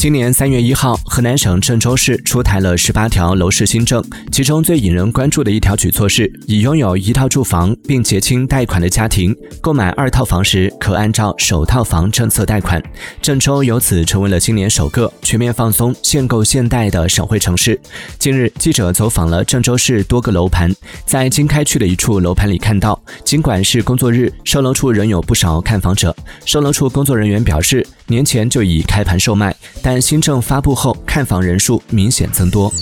今年三月一号，河南省郑州市出台了十八条楼市新政，其中最引人关注的一条举措是，已拥有一套住房并结清贷款的家庭，购买二套房时可按照首套房政策贷款。郑州由此成为了今年首个全面放松限购限贷的省会城市。近日，记者走访了郑州市多个楼盘，在经开区的一处楼盘里看到，尽管是工作日，售楼处仍有不少看房者。售楼处工作人员表示，年前就已开盘售卖，但但新政发布后，看房人数明显增多。